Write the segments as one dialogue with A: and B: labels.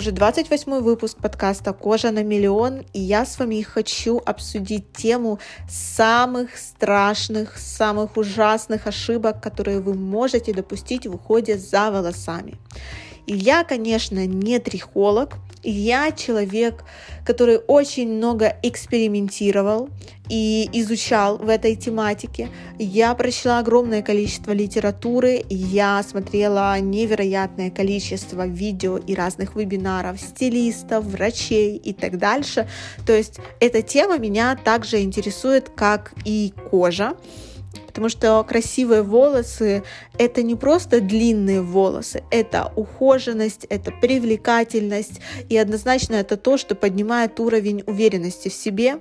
A: уже 28 выпуск подкаста «Кожа на миллион», и я с вами хочу обсудить тему самых страшных, самых ужасных ошибок, которые вы можете допустить в уходе за волосами. И я, конечно, не трихолог, я человек, который очень много экспериментировал и изучал в этой тематике. Я прочла огромное количество литературы, я смотрела невероятное количество видео и разных вебинаров стилистов, врачей и так дальше. То есть эта тема меня также интересует, как и кожа. Потому что красивые волосы — это не просто длинные волосы, это ухоженность, это привлекательность, и однозначно это то, что поднимает уровень уверенности в себе.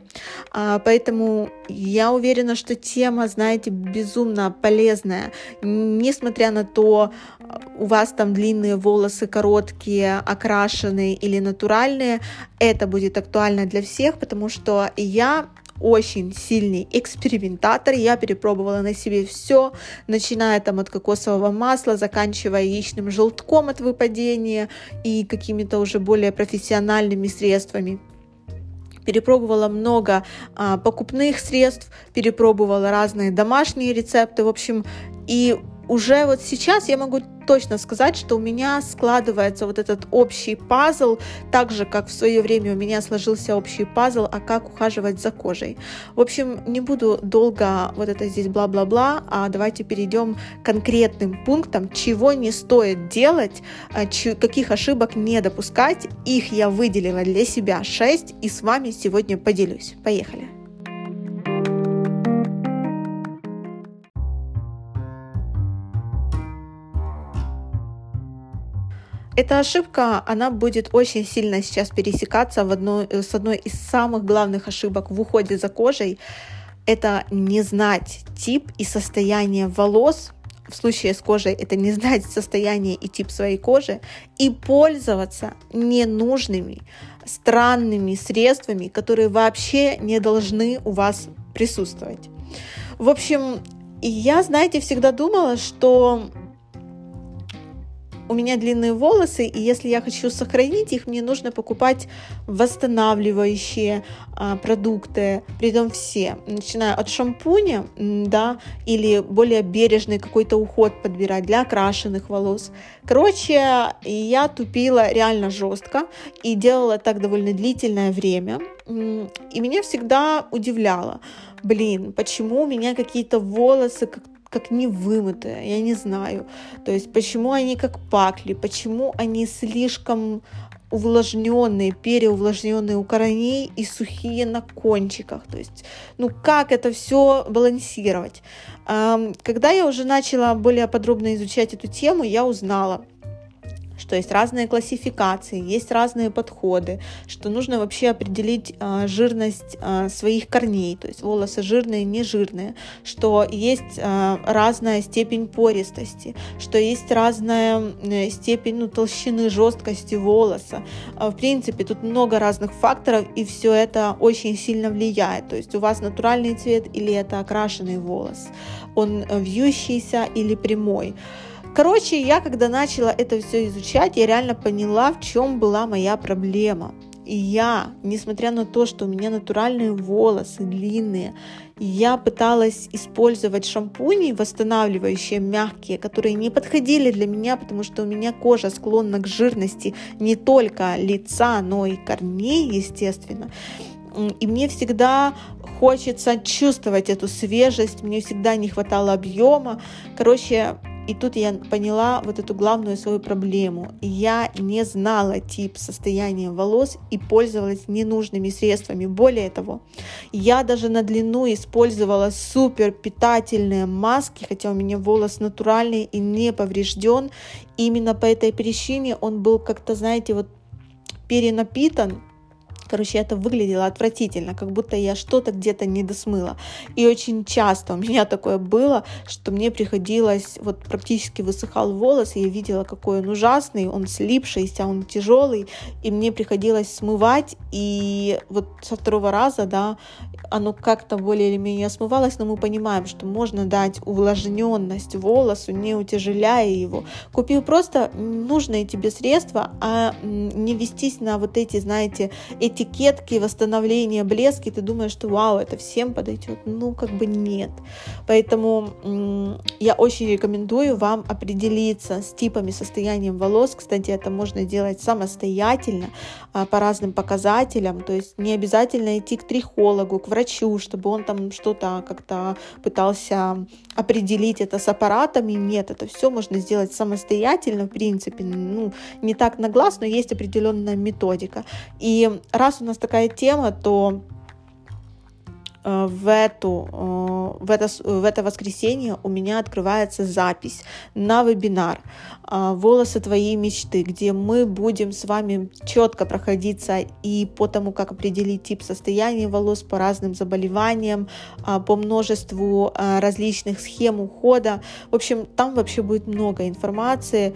A: А, поэтому я уверена, что тема, знаете, безумно полезная, несмотря на то, у вас там длинные волосы, короткие, окрашенные или натуральные, это будет актуально для всех, потому что я очень сильный экспериментатор. Я перепробовала на себе все, начиная там от кокосового масла, заканчивая яичным желтком от выпадения и какими-то уже более профессиональными средствами перепробовала много а, покупных средств, перепробовала разные домашние рецепты, в общем, и уже вот сейчас я могу точно сказать, что у меня складывается вот этот общий пазл, так же, как в свое время у меня сложился общий пазл, а как ухаживать за кожей. В общем, не буду долго вот это здесь бла-бла-бла, а давайте перейдем к конкретным пунктам, чего не стоит делать, а, каких ошибок не допускать. Их я выделила для себя 6 и с вами сегодня поделюсь. Поехали! Эта ошибка, она будет очень сильно сейчас пересекаться в одной, э, с одной из самых главных ошибок в уходе за кожей. Это не знать тип и состояние волос, в случае с кожей это не знать состояние и тип своей кожи и пользоваться ненужными, странными средствами, которые вообще не должны у вас присутствовать. В общем, я, знаете, всегда думала, что у меня длинные волосы, и если я хочу сохранить их, мне нужно покупать восстанавливающие а, продукты, притом все, начиная от шампуня, да, или более бережный какой-то уход подбирать для окрашенных волос. Короче, я тупила реально жестко и делала так довольно длительное время, и меня всегда удивляло, блин, почему у меня какие-то волосы как как не вымытые, я не знаю. То есть почему они как пакли, почему они слишком увлажненные, переувлажненные у корней и сухие на кончиках. То есть, ну как это все балансировать? Когда я уже начала более подробно изучать эту тему, я узнала, что есть разные классификации, есть разные подходы, что нужно вообще определить э, жирность э, своих корней, то есть волосы жирные, не жирные, что есть э, разная степень пористости, что есть разная э, степень ну, толщины, жесткости волоса. Э, в принципе, тут много разных факторов, и все это очень сильно влияет. То есть у вас натуральный цвет или это окрашенный волос, он вьющийся или прямой. Короче, я когда начала это все изучать, я реально поняла, в чем была моя проблема. И я, несмотря на то, что у меня натуральные волосы длинные, я пыталась использовать шампуни восстанавливающие, мягкие, которые не подходили для меня, потому что у меня кожа склонна к жирности не только лица, но и корней, естественно. И мне всегда хочется чувствовать эту свежесть, мне всегда не хватало объема. Короче, и тут я поняла вот эту главную свою проблему. Я не знала тип состояния волос и пользовалась ненужными средствами. Более того, я даже на длину использовала супер питательные маски, хотя у меня волос натуральный и не поврежден. Именно по этой причине он был как-то, знаете, вот перенапитан, Короче, это выглядело отвратительно, как будто я что-то где-то не досмыла. И очень часто у меня такое было, что мне приходилось, вот практически высыхал волос, и я видела, какой он ужасный, он слипшийся, он тяжелый, и мне приходилось смывать, и вот со второго раза, да, оно как-то более или менее смывалось, но мы понимаем, что можно дать увлажненность волосу, не утяжеляя его. Купил просто нужные тебе средства, а не вестись на вот эти, знаете, этикетки, восстановления, блески. Ты думаешь, что вау, это всем подойдет. Ну, как бы нет. Поэтому я очень рекомендую вам определиться с типами состоянием волос. Кстати, это можно делать самостоятельно а, по разным показателям. То есть не обязательно идти к трихологу, к врачу, чтобы он там что-то как-то пытался определить это с аппаратами. Нет, это все можно сделать самостоятельно, в принципе. Ну, не так на глаз, но есть определенная методика. И раз у нас такая тема, то в, эту, э, в, это, в это воскресенье у меня открывается запись на вебинар э, «Волосы твоей мечты», где мы будем с вами четко проходиться и по тому, как определить тип состояния волос по разным заболеваниям, по множеству различных схем ухода. В общем, там вообще будет много информации,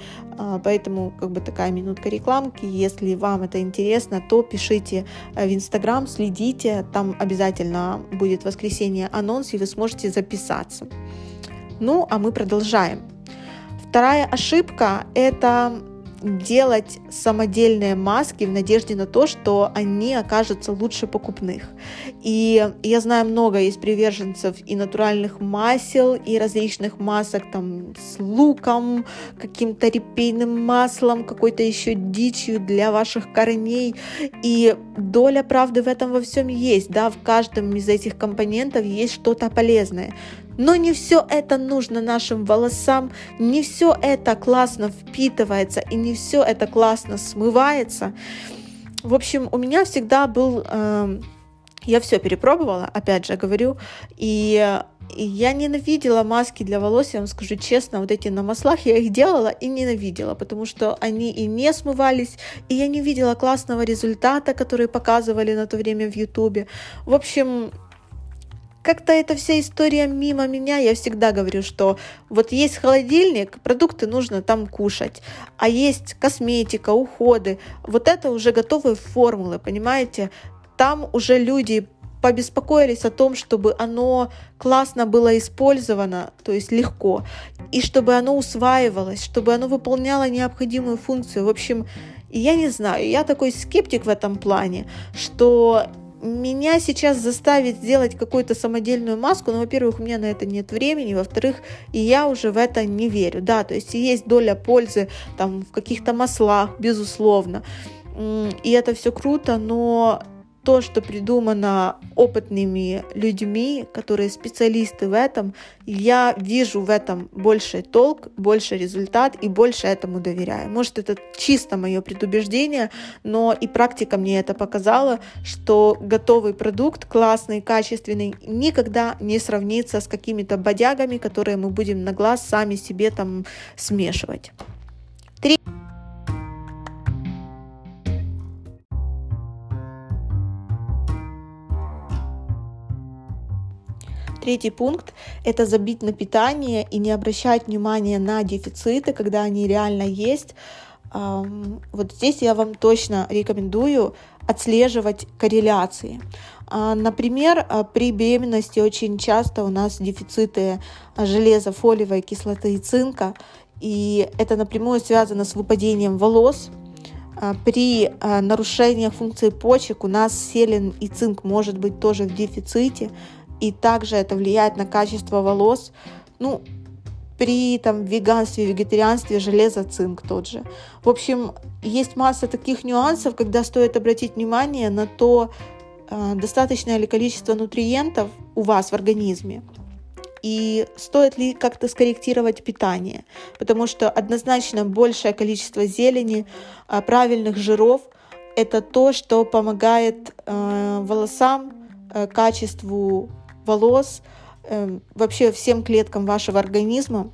A: поэтому как бы такая минутка рекламки. Если вам это интересно, то пишите в Инстаграм, следите, там обязательно будет воскресенье анонс, и вы сможете записаться. Ну, а мы продолжаем. Вторая ошибка – это делать самодельные маски в надежде на то, что они окажутся лучше покупных. И я знаю, много есть приверженцев и натуральных масел, и различных масок там с луком, каким-то репейным маслом, какой-то еще дичью для ваших корней. И доля правды в этом во всем есть, да, в каждом из этих компонентов есть что-то полезное. Но не все это нужно нашим волосам, не все это классно впитывается и не все это классно смывается. В общем, у меня всегда был... Э, я все перепробовала, опять же говорю, и я ненавидела маски для волос, я вам скажу честно, вот эти на маслах я их делала и ненавидела, потому что они и не смывались, и я не видела классного результата, который показывали на то время в Ютубе. В общем, как-то эта вся история мимо меня. Я всегда говорю, что вот есть холодильник, продукты нужно там кушать, а есть косметика, уходы. Вот это уже готовые формулы, понимаете? Там уже люди побеспокоились о том, чтобы оно классно было использовано, то есть легко, и чтобы оно усваивалось, чтобы оно выполняло необходимую функцию. В общем, я не знаю, я такой скептик в этом плане, что меня сейчас заставить сделать какую-то самодельную маску, ну, во-первых, у меня на это нет времени, во-вторых, и я уже в это не верю, да, то есть есть доля пользы там в каких-то маслах, безусловно, и это все круто, но то, что придумано опытными людьми, которые специалисты в этом, я вижу в этом больше толк, больше результат и больше этому доверяю. Может, это чисто мое предубеждение, но и практика мне это показала, что готовый продукт, классный, качественный, никогда не сравнится с какими-то бодягами, которые мы будем на глаз сами себе там смешивать. Три. Третий пункт – это забить на питание и не обращать внимания на дефициты, когда они реально есть. Вот здесь я вам точно рекомендую отслеживать корреляции. А, например, а, при беременности очень часто у нас дефициты железа, фолиевой кислоты и цинка, и это напрямую связано с выпадением волос. А, при нарушениях функции почек у нас селен и цинк может быть тоже в дефиците, и также это влияет на качество волос. Ну, при там, веганстве, вегетарианстве железо, цинк тот же. В общем, есть масса таких нюансов, когда стоит обратить внимание на то, э, достаточное ли количество нутриентов у вас в организме, и стоит ли как-то скорректировать питание, потому что однозначно большее количество зелени, э, правильных жиров – это то, что помогает э, волосам, э, качеству волос, э, вообще всем клеткам вашего организма.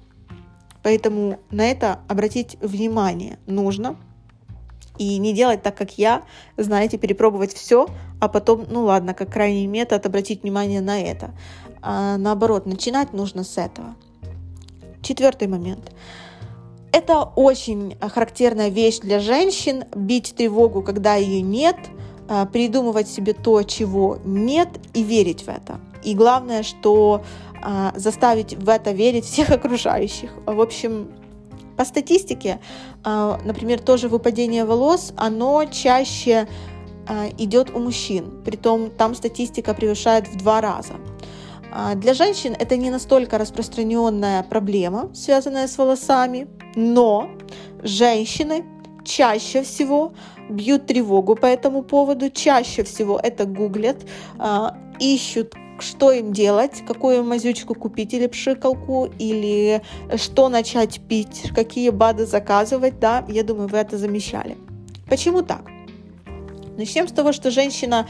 A: Поэтому на это обратить внимание нужно. И не делать так, как я, знаете, перепробовать все, а потом, ну ладно, как крайний метод, обратить внимание на это. А наоборот, начинать нужно с этого. Четвертый момент. Это очень характерная вещь для женщин, бить тревогу, когда ее нет – э, придумывать себе то, чего нет, и верить в это. И главное, что э, заставить в это верить всех окружающих. В общем, по статистике, например, тоже выпадение волос, оно чаще идет у мужчин. Притом там статистика превышает в два раза. Для женщин это не настолько распространенная проблема, связанная с волосами, но женщины чаще всего бьют тревогу по этому поводу, чаще всего это гуглят, ищут, что им делать, какую мазючку купить или пшикалку, или что начать пить, какие БАДы заказывать, да, я думаю, вы это замечали. Почему так? Начнем с того, что женщина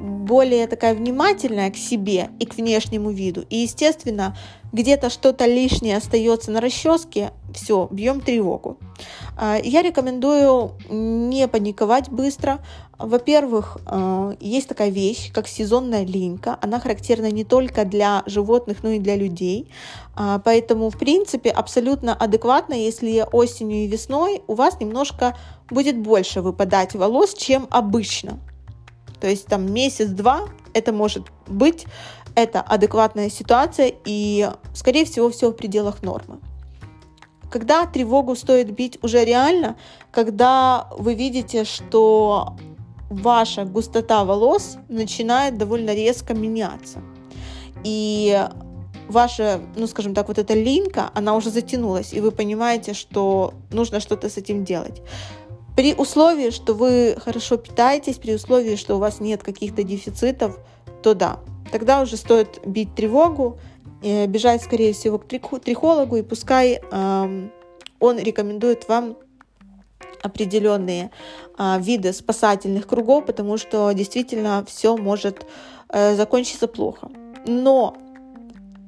A: более такая внимательная к себе и к внешнему виду. И, естественно, где-то что-то лишнее остается на расческе, все, бьем тревогу. А, я рекомендую не паниковать быстро. Во-первых, а, есть такая вещь, как сезонная линька. Она характерна не только для животных, но и для людей. А, поэтому, в принципе, абсолютно адекватно, если осенью и весной у вас немножко будет больше выпадать волос, чем обычно. То есть там месяц-два это может быть, это адекватная ситуация и, скорее всего, все в пределах нормы. Когда тревогу стоит бить уже реально, когда вы видите, что ваша густота волос начинает довольно резко меняться. И ваша, ну скажем так, вот эта линька, она уже затянулась, и вы понимаете, что нужно что-то с этим делать. При условии, что вы хорошо питаетесь, при условии, что у вас нет каких-то дефицитов, то да, тогда уже стоит бить тревогу, бежать, скорее всего, к трихологу, и пускай э, он рекомендует вам определенные э, виды спасательных кругов, потому что действительно все может э, закончиться плохо. Но,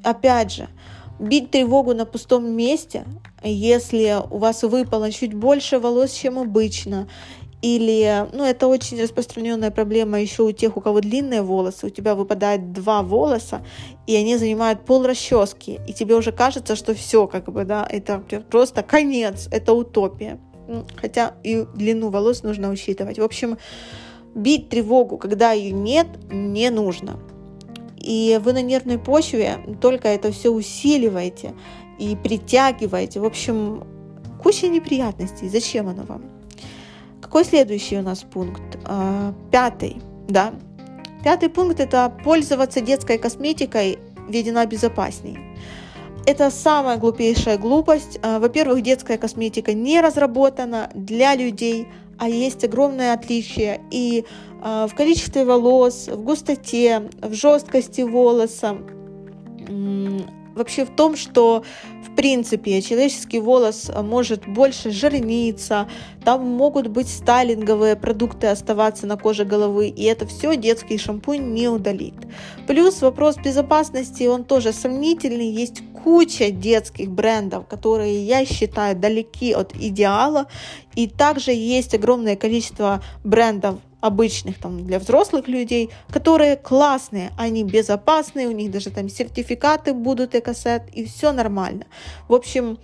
A: опять же, бить тревогу на пустом месте если у вас выпало чуть больше волос, чем обычно, или, ну, это очень распространенная проблема еще у тех, у кого длинные волосы, у тебя выпадает два волоса, и они занимают пол расчески, и тебе уже кажется, что все, как бы, да, это просто конец, это утопия. Хотя и длину волос нужно учитывать. В общем, бить тревогу, когда ее нет, не нужно. И вы на нервной почве только это все усиливаете и притягиваете. В общем, куча неприятностей. Зачем оно вам? Какой следующий у нас пункт? А, пятый, да. Пятый пункт – это пользоваться детской косметикой введена безопаснее. Это самая глупейшая глупость. А, во-первых, детская косметика не разработана для людей, а есть огромное отличие и в количестве волос, в густоте, в жесткости волоса, вообще в том, что в принципе человеческий волос может больше жирниться, там могут быть стайлинговые продукты оставаться на коже головы, и это все детский шампунь не удалит. Плюс вопрос безопасности, он тоже сомнительный, есть куча детских брендов, которые я считаю далеки от идеала, и также есть огромное количество брендов обычных там для взрослых людей, которые классные, они безопасные, у них даже там сертификаты будут экосет и все нормально. В общем,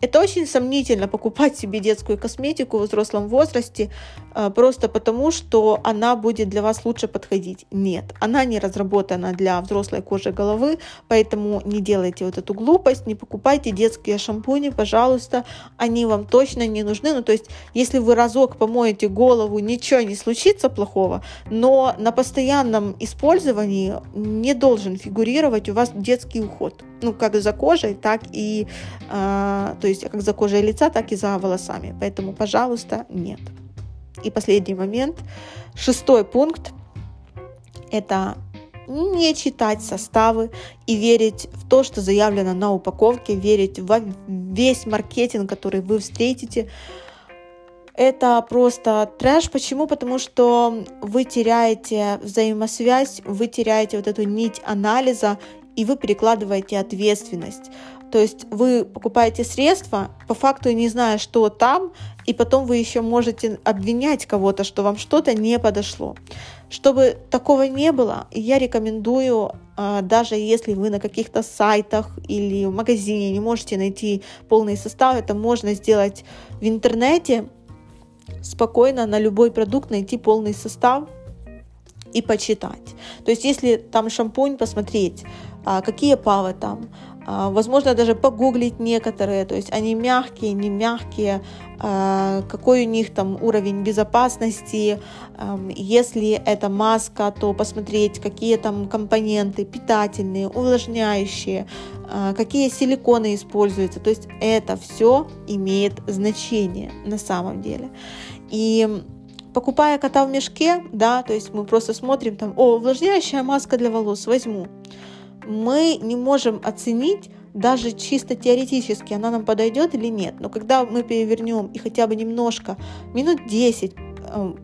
A: это очень сомнительно покупать себе детскую косметику в взрослом возрасте а, просто потому, что она будет для вас лучше подходить. Нет, она не разработана для взрослой кожи головы, поэтому не делайте вот эту глупость, не покупайте детские шампуни, пожалуйста, они вам точно не нужны. Ну, то есть, если вы разок помоете голову, ничего не случится плохого, но на постоянном использовании не должен фигурировать у вас детский уход ну, как за кожей, так и, э, то есть как за кожей лица, так и за волосами. Поэтому, пожалуйста, нет. И последний момент, шестой пункт, это не читать составы и верить в то, что заявлено на упаковке, верить во весь маркетинг, который вы встретите. Это просто трэш. Почему? Потому что вы теряете взаимосвязь, вы теряете вот эту нить анализа и вы перекладываете ответственность. То есть вы покупаете средства, по факту не зная, что там, и потом вы еще можете обвинять кого-то, что вам что-то не подошло. Чтобы такого не было, я рекомендую, а, даже если вы на каких-то сайтах или в магазине не можете найти полный состав, это можно сделать в интернете, спокойно на любой продукт найти полный состав и почитать. То есть, если там шампунь посмотреть, а, какие павы там, возможно даже погуглить некоторые, то есть они мягкие, не мягкие, а, какой у них там уровень безопасности, если это маска, то посмотреть, какие там компоненты питательные, увлажняющие, какие силиконы используются, то есть это все имеет значение на самом деле. И покупая кота в мешке, да, то есть мы просто смотрим там, о, увлажняющая маска для волос, возьму мы не можем оценить даже чисто теоретически, она нам подойдет или нет. Но когда мы перевернем и хотя бы немножко, минут 10 э,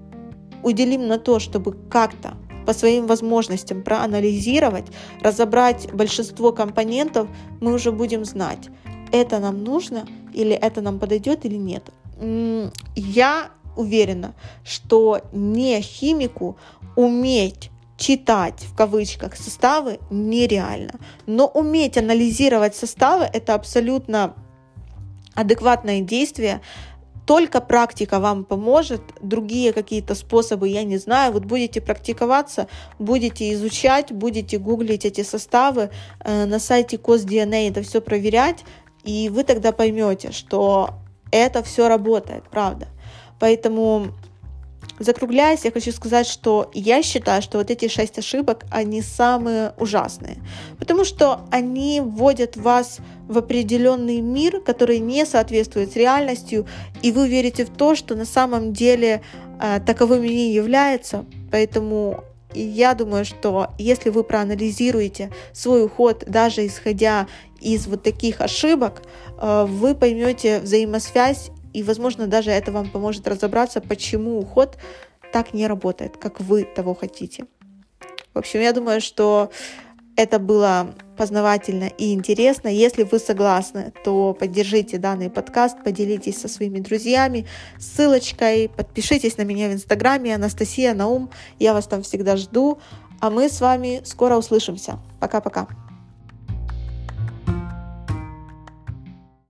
A: уделим на то, чтобы как-то по своим возможностям проанализировать, разобрать большинство компонентов, мы уже будем знать, это нам нужно или это нам подойдет или нет. Я уверена, что не химику уметь читать в кавычках составы нереально. Но уметь анализировать составы это абсолютно адекватное действие. Только практика вам поможет, другие какие-то способы я не знаю. Вот будете практиковаться, будете изучать, будете гуглить эти составы, э, на сайте COSDNA это все проверять, и вы тогда поймете, что это все работает, правда. Поэтому Закругляясь, я хочу сказать, что я считаю, что вот эти шесть ошибок, они самые ужасные, потому что они вводят вас в определенный мир, который не соответствует с реальностью, и вы верите в то, что на самом деле э, таковым не является. Поэтому я думаю, что если вы проанализируете свой уход, даже исходя из вот таких ошибок, э, вы поймете взаимосвязь и, возможно, даже это вам поможет разобраться, почему уход так не работает, как вы того хотите. В общем, я думаю, что это было познавательно и интересно. Если вы согласны, то поддержите данный подкаст, поделитесь со своими друзьями ссылочкой, подпишитесь на меня в инстаграме Анастасия Наум. Я вас там всегда жду. А мы с вами скоро услышимся. Пока-пока.